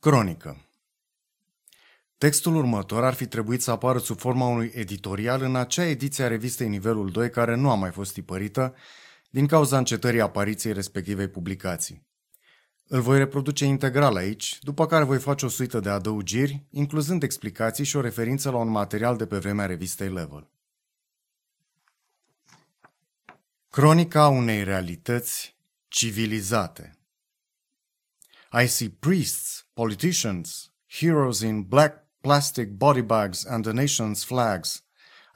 Cronică Textul următor ar fi trebuit să apară sub forma unui editorial în acea ediție a revistei Nivelul 2 care nu a mai fost tipărită din cauza încetării apariției respectivei publicații. Îl voi reproduce integral aici, după care voi face o suită de adăugiri, incluzând explicații și o referință la un material de pe vremea revistei Level. Cronica unei realități civilizate I see priests, politicians, heroes in black plastic body bags and the nation's flags.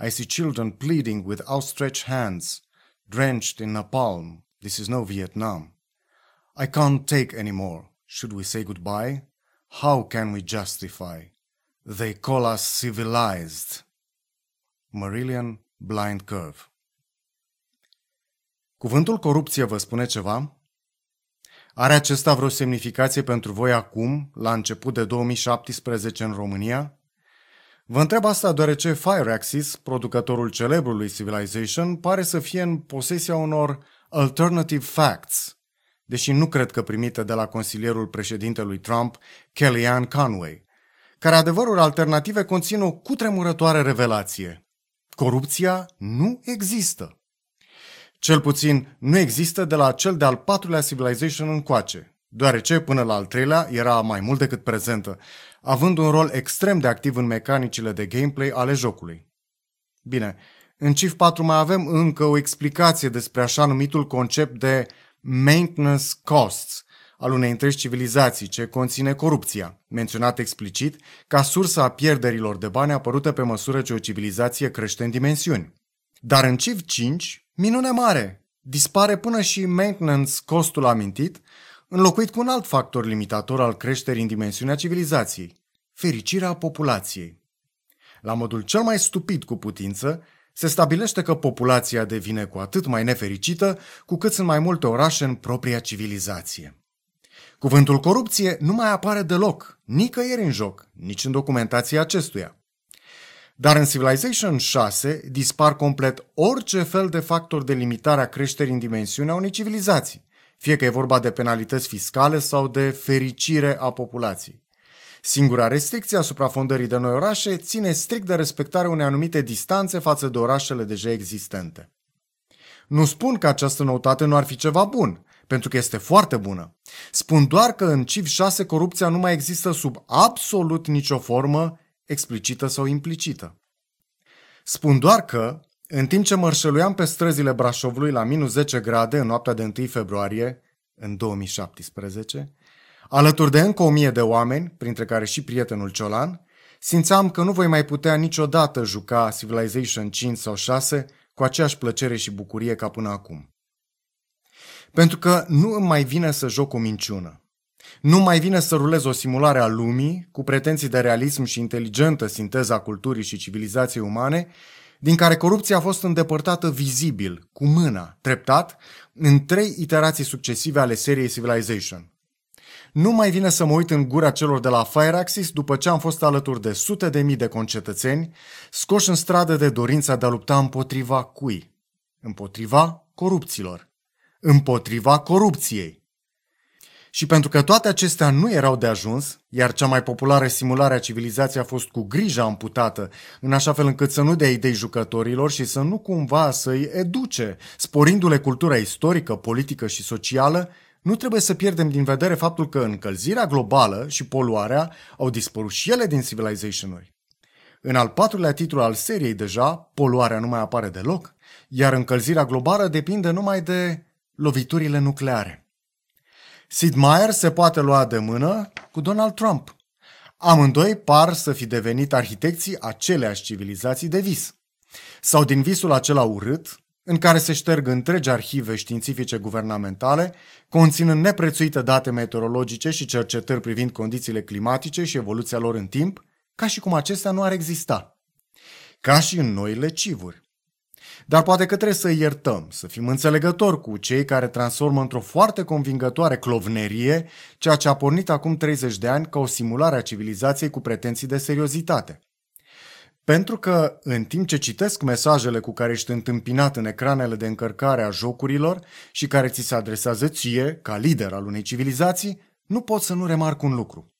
I see children pleading with outstretched hands, drenched in napalm. This is no Vietnam. I can't take any more. Should we say goodbye? How can we justify? They call us civilized. Marillion Blind Curve Cuvântul corupție vă spune ceva? Are acesta vreo semnificație pentru voi acum, la început de 2017 în România? Vă întreb asta deoarece Fireaxis, producătorul celebrului Civilization, pare să fie în posesia unor alternative facts, deși nu cred că primite de la consilierul președintelui Trump, Kellyanne Conway, care adevăruri alternative conțin o cutremurătoare revelație. Corupția nu există. Cel puțin nu există de la cel de-al patrulea Civilization încoace, deoarece până la al treilea era mai mult decât prezentă, având un rol extrem de activ în mecanicile de gameplay ale jocului. Bine, în Civ 4 mai avem încă o explicație despre așa numitul concept de maintenance costs al unei întregi civilizații ce conține corupția, menționat explicit ca sursa a pierderilor de bani apărute pe măsură ce o civilizație crește în dimensiuni. Dar în Civ 5 Minune mare! Dispare până și maintenance costul amintit, înlocuit cu un alt factor limitator al creșterii în dimensiunea civilizației, fericirea populației. La modul cel mai stupid cu putință, se stabilește că populația devine cu atât mai nefericită cu cât sunt mai multe orașe în propria civilizație. Cuvântul corupție nu mai apare deloc, nicăieri în joc, nici în documentația acestuia. Dar în Civilization 6 dispar complet orice fel de factor de limitare a creșterii în dimensiunea unei civilizații, fie că e vorba de penalități fiscale sau de fericire a populației. Singura restricție asupra fondării de noi orașe ține strict de respectarea unei anumite distanțe față de orașele deja existente. Nu spun că această noutate nu ar fi ceva bun, pentru că este foarte bună. Spun doar că în CIV 6 corupția nu mai există sub absolut nicio formă explicită sau implicită. Spun doar că, în timp ce mărșăluiam pe străzile Brașovului la minus 10 grade în noaptea de 1 februarie, în 2017, alături de încă o mie de oameni, printre care și prietenul Ciolan, simțeam că nu voi mai putea niciodată juca Civilization 5 sau 6 cu aceeași plăcere și bucurie ca până acum. Pentru că nu îmi mai vine să joc o minciună. Nu mai vine să rulez o simulare a lumii cu pretenții de realism și inteligentă sinteza culturii și civilizației umane, din care corupția a fost îndepărtată vizibil, cu mâna, treptat, în trei iterații succesive ale seriei Civilization. Nu mai vine să mă uit în gura celor de la Fireaxis după ce am fost alături de sute de mii de concetățeni, scoși în stradă de dorința de a lupta împotriva cui? Împotriva corupților. Împotriva corupției. Și pentru că toate acestea nu erau de ajuns, iar cea mai populară simulare a civilizației a fost cu grijă amputată, în așa fel încât să nu dea idei jucătorilor și să nu cumva să-i educe, sporindu-le cultura istorică, politică și socială, nu trebuie să pierdem din vedere faptul că încălzirea globală și poluarea au dispărut și ele din Civilization-uri. În al patrulea titlu al seriei deja, poluarea nu mai apare deloc, iar încălzirea globală depinde numai de loviturile nucleare. Sid Meier se poate lua de mână cu Donald Trump. Amândoi par să fi devenit arhitecții aceleași civilizații de vis. Sau din visul acela urât, în care se șterg întregi arhive științifice guvernamentale, conținând neprețuite date meteorologice și cercetări privind condițiile climatice și evoluția lor în timp, ca și cum acestea nu ar exista. Ca și în noile civuri. Dar poate că trebuie să iertăm, să fim înțelegători cu cei care transformă într-o foarte convingătoare clovnerie ceea ce a pornit acum 30 de ani ca o simulare a civilizației cu pretenții de seriozitate. Pentru că, în timp ce citesc mesajele cu care ești întâmpinat în ecranele de încărcare a jocurilor și care ți se adresează ție, ca lider al unei civilizații, nu pot să nu remarc un lucru.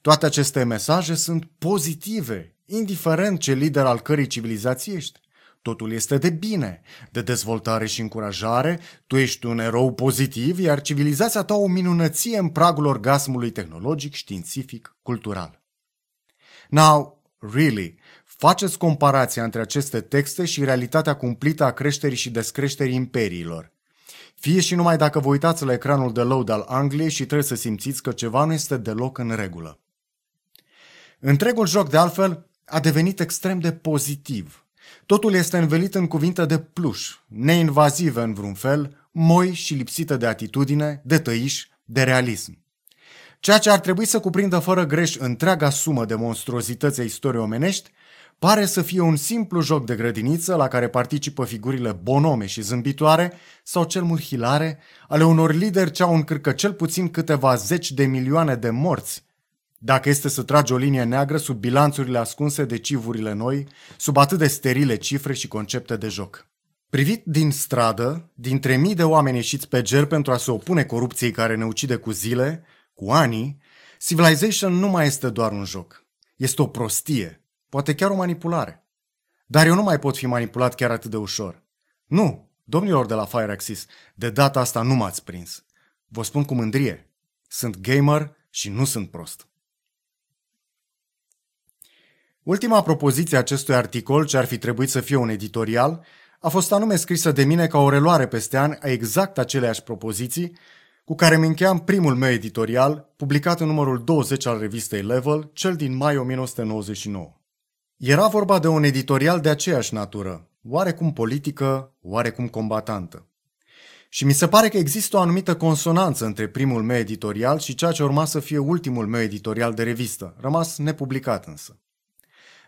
Toate aceste mesaje sunt pozitive, indiferent ce lider al cărei civilizații ești. Totul este de bine, de dezvoltare și încurajare, tu ești un erou pozitiv, iar civilizația ta o minunăție în pragul orgasmului tehnologic, științific, cultural. Now, really, faceți comparația între aceste texte și realitatea cumplită a creșterii și descreșterii imperiilor. Fie și numai dacă vă uitați la ecranul de load al Angliei și trebuie să simțiți că ceva nu este deloc în regulă. Întregul joc, de altfel, a devenit extrem de pozitiv. Totul este învelit în cuvinte de pluș, neinvazive în vreun fel, moi și lipsită de atitudine, de tăiș, de realism. Ceea ce ar trebui să cuprindă fără greș întreaga sumă de monstruozități a istoriei omenești, pare să fie un simplu joc de grădiniță la care participă figurile bonome și zâmbitoare sau cel mult hilare ale unor lideri ce au în cârcă cel puțin câteva zeci de milioane de morți dacă este să tragi o linie neagră sub bilanțurile ascunse de civurile noi, sub atât de sterile cifre și concepte de joc. Privit din stradă, dintre mii de oameni ieșiți pe ger pentru a se opune corupției care ne ucide cu zile, cu ani, Civilization nu mai este doar un joc. Este o prostie, poate chiar o manipulare. Dar eu nu mai pot fi manipulat chiar atât de ușor. Nu, domnilor de la Fireaxis, de data asta nu m-ați prins. Vă spun cu mândrie, sunt gamer și nu sunt prost. Ultima propoziție a acestui articol, ce ar fi trebuit să fie un editorial, a fost anume scrisă de mine ca o reluare peste ani a exact aceleași propoziții cu care mi încheiam primul meu editorial, publicat în numărul 20 al revistei Level, cel din mai 1999. Era vorba de un editorial de aceeași natură, oarecum politică, oarecum combatantă. Și mi se pare că există o anumită consonanță între primul meu editorial și ceea ce urma să fie ultimul meu editorial de revistă, rămas nepublicat însă.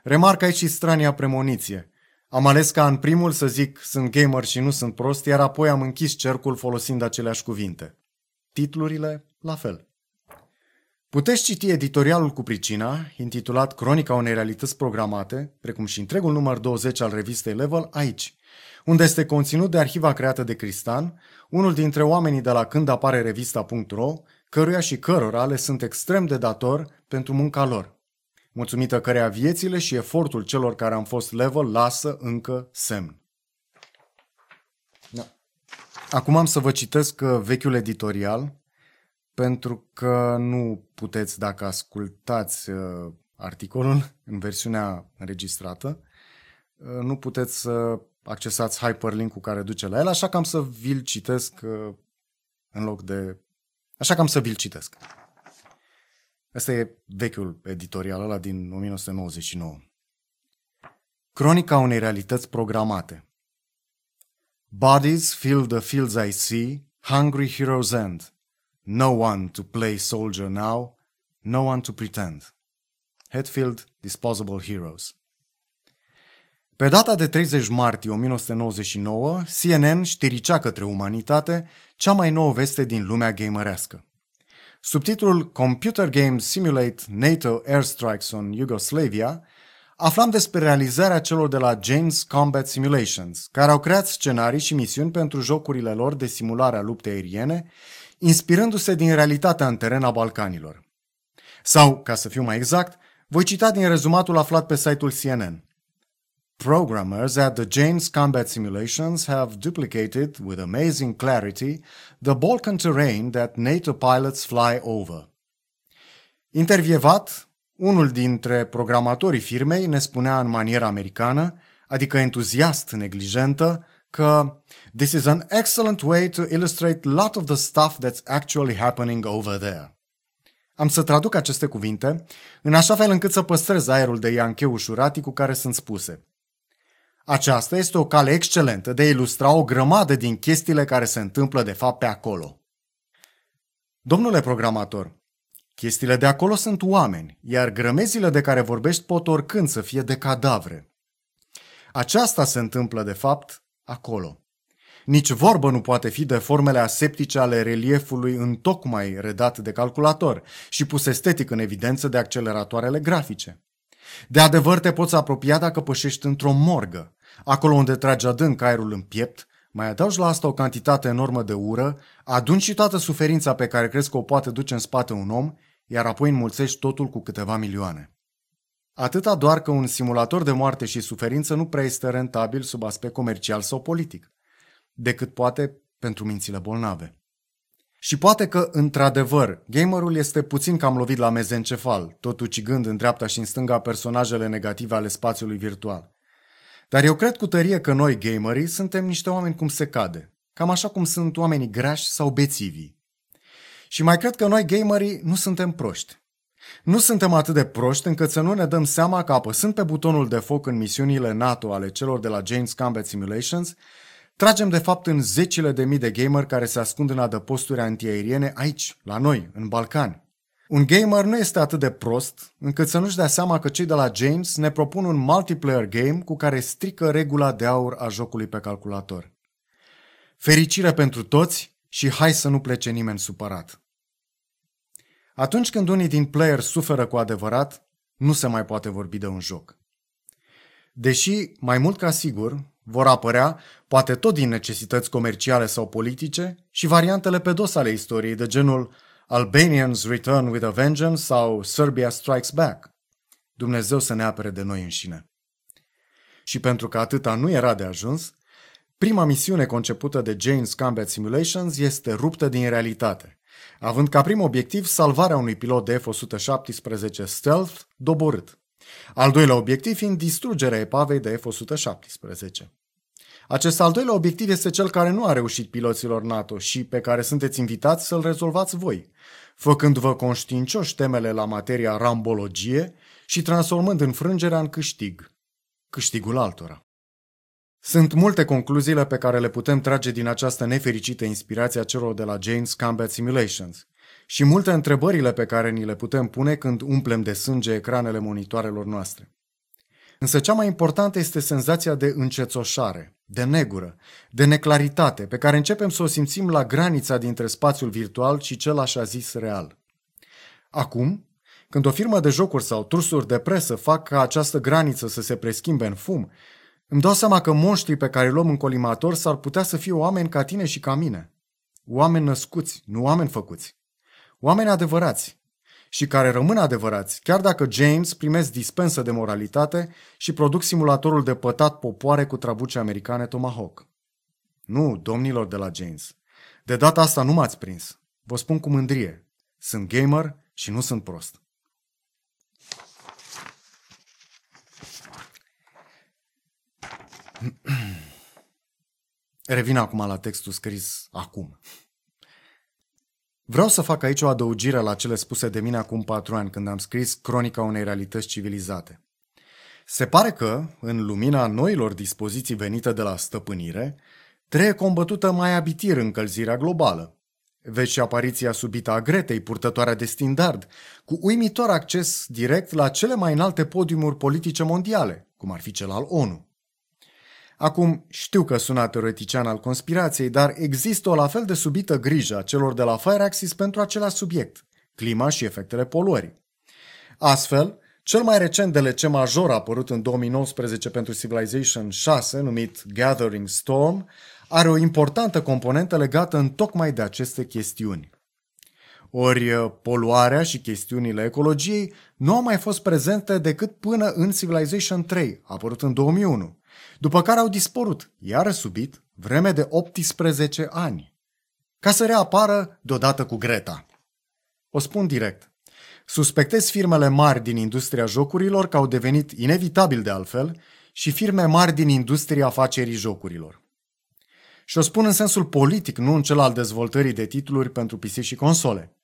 Remarc aici și strania premoniție. Am ales ca în primul să zic sunt gamer și nu sunt prost, iar apoi am închis cercul folosind aceleași cuvinte. Titlurile, la fel. Puteți citi editorialul cu pricina, intitulat Cronica unei realități programate, precum și întregul număr 20 al revistei Level, aici, unde este conținut de arhiva creată de Cristan, unul dintre oamenii de la când apare revista.ro, căruia și cărora le sunt extrem de dator pentru munca lor mulțumită căreia viețile și efortul celor care am fost level lasă încă semn. Da. Acum am să vă citesc uh, vechiul editorial, pentru că nu puteți, dacă ascultați uh, articolul în versiunea înregistrată, uh, nu puteți să accesați hyperlink-ul care duce la el, așa că am să vi-l citesc în loc de... Așa că am să vi-l citesc. Asta e vechiul editorial ăla din 1999. Cronica unei realități programate. Bodies fill the fields I see, hungry heroes end. No one to play soldier now, no one to pretend. Hetfield, Disposable Heroes. Pe data de 30 martie 1999, CNN știricea către umanitate cea mai nouă veste din lumea gamerească. Subtitlul Computer Games Simulate NATO Airstrikes on Yugoslavia, aflam despre realizarea celor de la James Combat Simulations, care au creat scenarii și misiuni pentru jocurile lor de simulare a luptei aeriene, inspirându-se din realitatea în teren a Balcanilor. Sau, ca să fiu mai exact, voi cita din rezumatul aflat pe site-ul CNN. Programmers at the James Combat Simulations have duplicated with amazing clarity the Balkan terrain that NATO pilots fly over. Intervievat, unul dintre programatorii firmei ne spunea în manieră americană, adică entuziast neglijentă, că This is an excellent way to illustrate a lot of the stuff that's actually happening over there. Am să traduc aceste cuvinte în așa fel încât să păstrez aerul de iancheu ușurati cu care sunt spuse – aceasta este o cale excelentă de a ilustra o grămadă din chestiile care se întâmplă de fapt pe acolo. Domnule programator, chestiile de acolo sunt oameni, iar grămezile de care vorbești pot oricând să fie de cadavre. Aceasta se întâmplă de fapt acolo. Nici vorbă nu poate fi de formele aseptice ale reliefului întocmai redat de calculator și pus estetic în evidență de acceleratoarele grafice. De adevăr te poți apropia dacă pășești într-o morgă. Acolo unde tragi adânc aerul în piept, mai adaugi la asta o cantitate enormă de ură, aduni și toată suferința pe care crezi că o poate duce în spate un om, iar apoi înmulțești totul cu câteva milioane. Atâta doar că un simulator de moarte și suferință nu prea este rentabil sub aspect comercial sau politic, decât poate pentru mințile bolnave. Și poate că, într-adevăr, gamerul este puțin cam lovit la mezencefal, tot ucigând în dreapta și în stânga personajele negative ale spațiului virtual. Dar eu cred cu tărie că noi, gamerii, suntem niște oameni cum se cade, cam așa cum sunt oamenii grași sau bețivii. Și mai cred că noi, gamerii, nu suntem proști. Nu suntem atât de proști încât să nu ne dăm seama că apăsând pe butonul de foc în misiunile NATO ale celor de la James Combat Simulations, tragem de fapt în zecile de mii de gamer care se ascund în adăposturi antiaeriene aici, la noi, în Balcani. Un gamer nu este atât de prost încât să nu-și dea seama că cei de la James ne propun un multiplayer game cu care strică regula de aur a jocului pe calculator. Fericire pentru toți și hai să nu plece nimeni supărat. Atunci când unii din player suferă cu adevărat, nu se mai poate vorbi de un joc. Deși, mai mult ca sigur, vor apărea, poate tot din necesități comerciale sau politice, și variantele pe dos ale istoriei de genul Albanians Return with a Vengeance sau Serbia Strikes Back. Dumnezeu să ne apere de noi înșine. Și pentru că atâta nu era de ajuns, prima misiune concepută de James Combat Simulations este ruptă din realitate, având ca prim obiectiv salvarea unui pilot de F-117 Stealth doborât. Al doilea obiectiv fiind distrugerea epavei de F-117. Acest al doilea obiectiv este cel care nu a reușit piloților NATO și pe care sunteți invitați să-l rezolvați voi, făcându-vă conștiincioși temele la materia rambologie și transformând înfrângerea în câștig, câștigul altora. Sunt multe concluziile pe care le putem trage din această nefericită inspirație a celor de la James Combat Simulations și multe întrebările pe care ni le putem pune când umplem de sânge ecranele monitoarelor noastre. Însă cea mai importantă este senzația de încețoșare, de negură, de neclaritate, pe care începem să o simțim la granița dintre spațiul virtual și cel așa zis real. Acum, când o firmă de jocuri sau trusuri de presă fac ca această graniță să se preschimbe în fum, îmi dau seama că monștrii pe care îi luăm în colimator s-ar putea să fie oameni ca tine și ca mine. Oameni născuți, nu oameni făcuți. Oameni adevărați, și care rămân adevărați, chiar dacă James primesc dispensă de moralitate și produc simulatorul de pătat popoare cu trabuce americane Tomahawk. Nu, domnilor de la James. De data asta nu m-ați prins. Vă spun cu mândrie. Sunt gamer și nu sunt prost. Revin acum la textul scris acum. Vreau să fac aici o adăugire la cele spuse de mine acum patru ani când am scris Cronica unei realități civilizate. Se pare că, în lumina noilor dispoziții venite de la stăpânire, trebuie combătută mai abitir încălzirea globală. Vezi și apariția subită a Gretei, purtătoarea de standard, cu uimitor acces direct la cele mai înalte podiumuri politice mondiale, cum ar fi cel al ONU. Acum, știu că sună teoretician al conspirației, dar există o la fel de subită grijă a celor de la Fireaxis pentru același subiect, clima și efectele poluării. Astfel, cel mai recent DLC major apărut în 2019 pentru Civilization 6, numit Gathering Storm, are o importantă componentă legată în tocmai de aceste chestiuni. Ori poluarea și chestiunile ecologiei nu au mai fost prezente decât până în Civilization 3, apărut în 2001, după care au dispărut, iar subit, vreme de 18 ani, ca să reapară deodată cu Greta. O spun direct. Suspectez firmele mari din industria jocurilor că au devenit inevitabil de altfel și firme mari din industria afacerii jocurilor. Și o spun în sensul politic, nu în cel al dezvoltării de titluri pentru PC și console.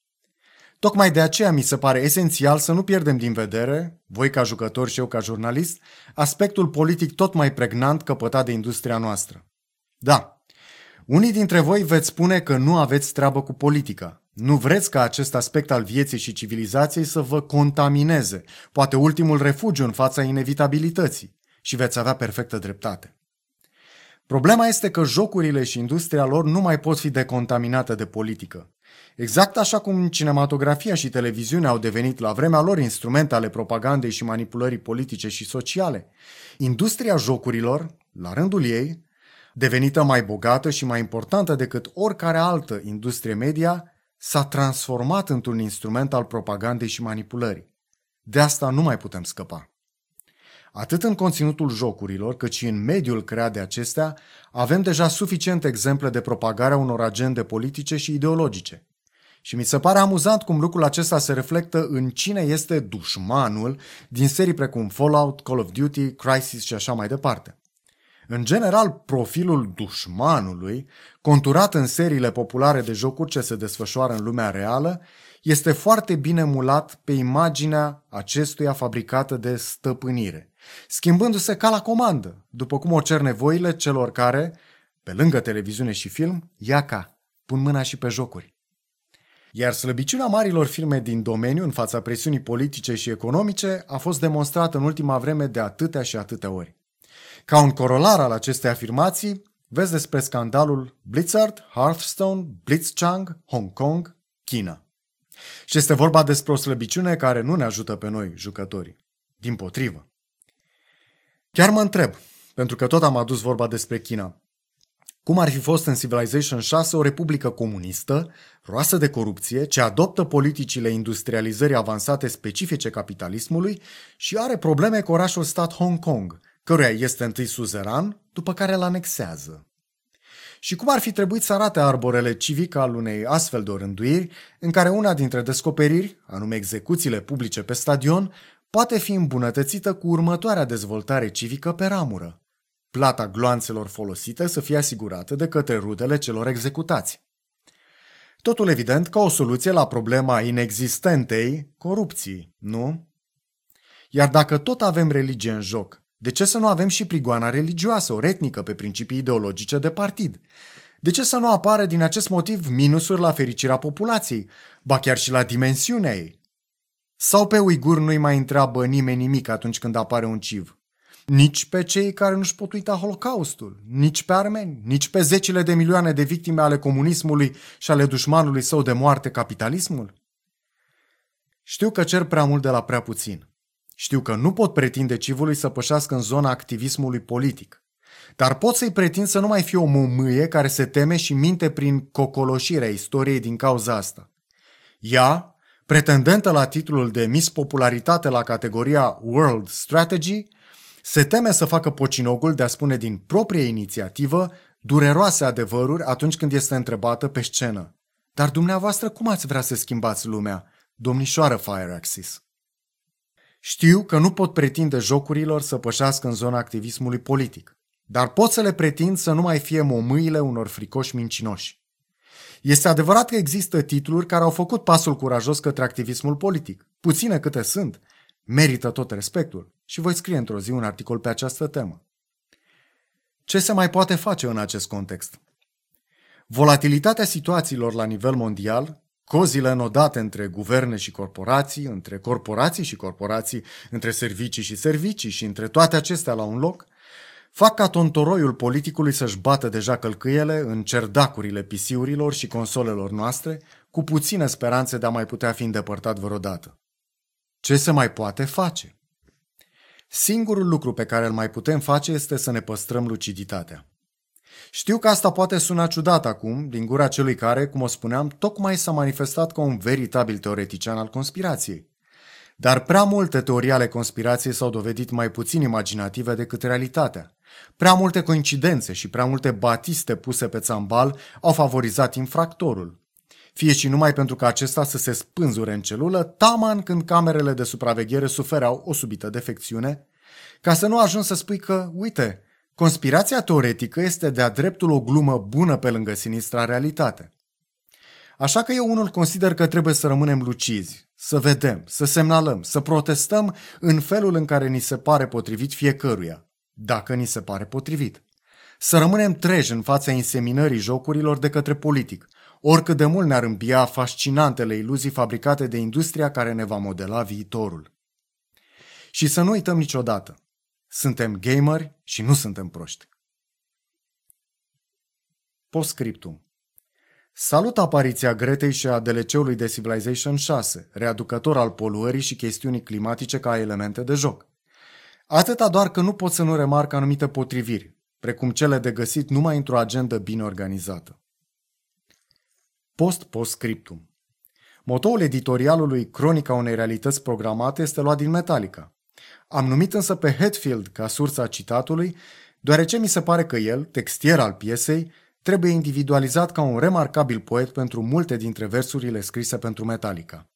Tocmai de aceea mi se pare esențial să nu pierdem din vedere, voi ca jucător și eu ca jurnalist, aspectul politic tot mai pregnant căpătat de industria noastră. Da, unii dintre voi veți spune că nu aveți treabă cu politica. Nu vreți ca acest aspect al vieții și civilizației să vă contamineze, poate ultimul refugiu în fața inevitabilității. Și veți avea perfectă dreptate. Problema este că jocurile și industria lor nu mai pot fi decontaminate de politică. Exact așa cum cinematografia și televiziunea au devenit la vremea lor instrumente ale propagandei și manipulării politice și sociale, industria jocurilor, la rândul ei, devenită mai bogată și mai importantă decât oricare altă industrie media, s-a transformat într-un instrument al propagandei și manipulării. De asta nu mai putem scăpa. Atât în conținutul jocurilor, cât și în mediul creat de acestea, avem deja suficiente exemple de propagarea unor agende politice și ideologice. Și mi se pare amuzant cum lucrul acesta se reflectă în cine este dușmanul din serii precum Fallout, Call of Duty, Crisis și așa mai departe. În general, profilul dușmanului, conturat în seriile populare de jocuri ce se desfășoară în lumea reală, este foarte bine mulat pe imaginea acestuia fabricată de stăpânire, schimbându-se ca la comandă, după cum o cer nevoile celor care, pe lângă televiziune și film, ia ca, pun mâna și pe jocuri. Iar slăbiciunea marilor firme din domeniu în fața presiunii politice și economice a fost demonstrată în ultima vreme de atâtea și atâtea ori. Ca un corolar al acestei afirmații, vezi despre scandalul Blizzard, Hearthstone, Blitzchung, Hong Kong, China. Și este vorba despre o slăbiciune care nu ne ajută pe noi, jucătorii. Din potrivă. Chiar mă întreb, pentru că tot am adus vorba despre China, cum ar fi fost în Civilization 6 o republică comunistă, roasă de corupție, ce adoptă politicile industrializării avansate specifice capitalismului și are probleme cu orașul stat Hong Kong, căruia este întâi suzeran, după care îl anexează. Și cum ar fi trebuit să arate arborele civic al unei astfel de orânduiri, în care una dintre descoperiri, anume execuțiile publice pe stadion, poate fi îmbunătățită cu următoarea dezvoltare civică pe ramură. Plata gloanțelor folosite să fie asigurată de către rudele celor executați. Totul evident ca o soluție la problema inexistentei corupții, nu? Iar dacă tot avem religie în joc, de ce să nu avem și prigoana religioasă, o retnică pe principii ideologice de partid? De ce să nu apară din acest motiv minusuri la fericirea populației, ba chiar și la dimensiunea ei? Sau pe uiguri nu-i mai întreabă nimeni nimic atunci când apare un civ? Nici pe cei care nu-și pot uita Holocaustul, nici pe armeni, nici pe zecile de milioane de victime ale comunismului și ale dușmanului său de moarte, capitalismul? Știu că cer prea mult de la prea puțin. Știu că nu pot pretinde civului să pășească în zona activismului politic. Dar pot să-i pretind să nu mai fie o mămâie care se teme și minte prin cocoloșirea istoriei din cauza asta. Ea, pretendentă la titlul de Miss Popularitate la categoria World Strategy, se teme să facă pocinogul de a spune din proprie inițiativă dureroase adevăruri atunci când este întrebată pe scenă. Dar dumneavoastră cum ați vrea să schimbați lumea, domnișoară Fire Axis? Știu că nu pot pretinde jocurilor să pășească în zona activismului politic, dar pot să le pretind să nu mai fie momâile unor fricoși mincinoși. Este adevărat că există titluri care au făcut pasul curajos către activismul politic. Puține câte sunt, merită tot respectul și voi scrie într-o zi un articol pe această temă. Ce se mai poate face în acest context? Volatilitatea situațiilor la nivel mondial Cozile înodate între guverne și corporații, între corporații și corporații, între servicii și servicii și între toate acestea la un loc, fac ca tontoroiul politicului să-și bată deja călcâiele în cerdacurile pisiurilor și consolelor noastre, cu puține speranțe de a mai putea fi îndepărtat vreodată. Ce se mai poate face? Singurul lucru pe care îl mai putem face este să ne păstrăm luciditatea. Știu că asta poate suna ciudat acum, din gura celui care, cum o spuneam, tocmai s-a manifestat ca un veritabil teoretician al conspirației. Dar prea multe teorii ale conspirației s-au dovedit mai puțin imaginative decât realitatea. Prea multe coincidențe și prea multe batiste puse pe țambal au favorizat infractorul. Fie și numai pentru că acesta să se spânzure în celulă, taman când camerele de supraveghere sufereau o subită defecțiune, ca să nu ajung să spui că, uite, Conspirația teoretică este de-a dreptul o glumă bună pe lângă sinistra realitate. Așa că eu unul consider că trebuie să rămânem lucizi, să vedem, să semnalăm, să protestăm în felul în care ni se pare potrivit fiecăruia, dacă ni se pare potrivit. Să rămânem treji în fața inseminării jocurilor de către politic, oricât de mult ne-ar îmbia fascinantele iluzii fabricate de industria care ne va modela viitorul. Și să nu uităm niciodată, suntem gameri și nu suntem proști. Postscriptum Salut apariția Gretei și a DLC-ului de Civilization 6, readucător al poluării și chestiunii climatice ca elemente de joc. Atâta doar că nu pot să nu remarc anumite potriviri, precum cele de găsit numai într-o agendă bine organizată. Post-postscriptum Motoul editorialului Cronica unei realități programate este luat din Metallica. Am numit însă pe Hetfield ca sursa citatului, deoarece mi se pare că el, textier al piesei, trebuie individualizat ca un remarcabil poet pentru multe dintre versurile scrise pentru Metallica.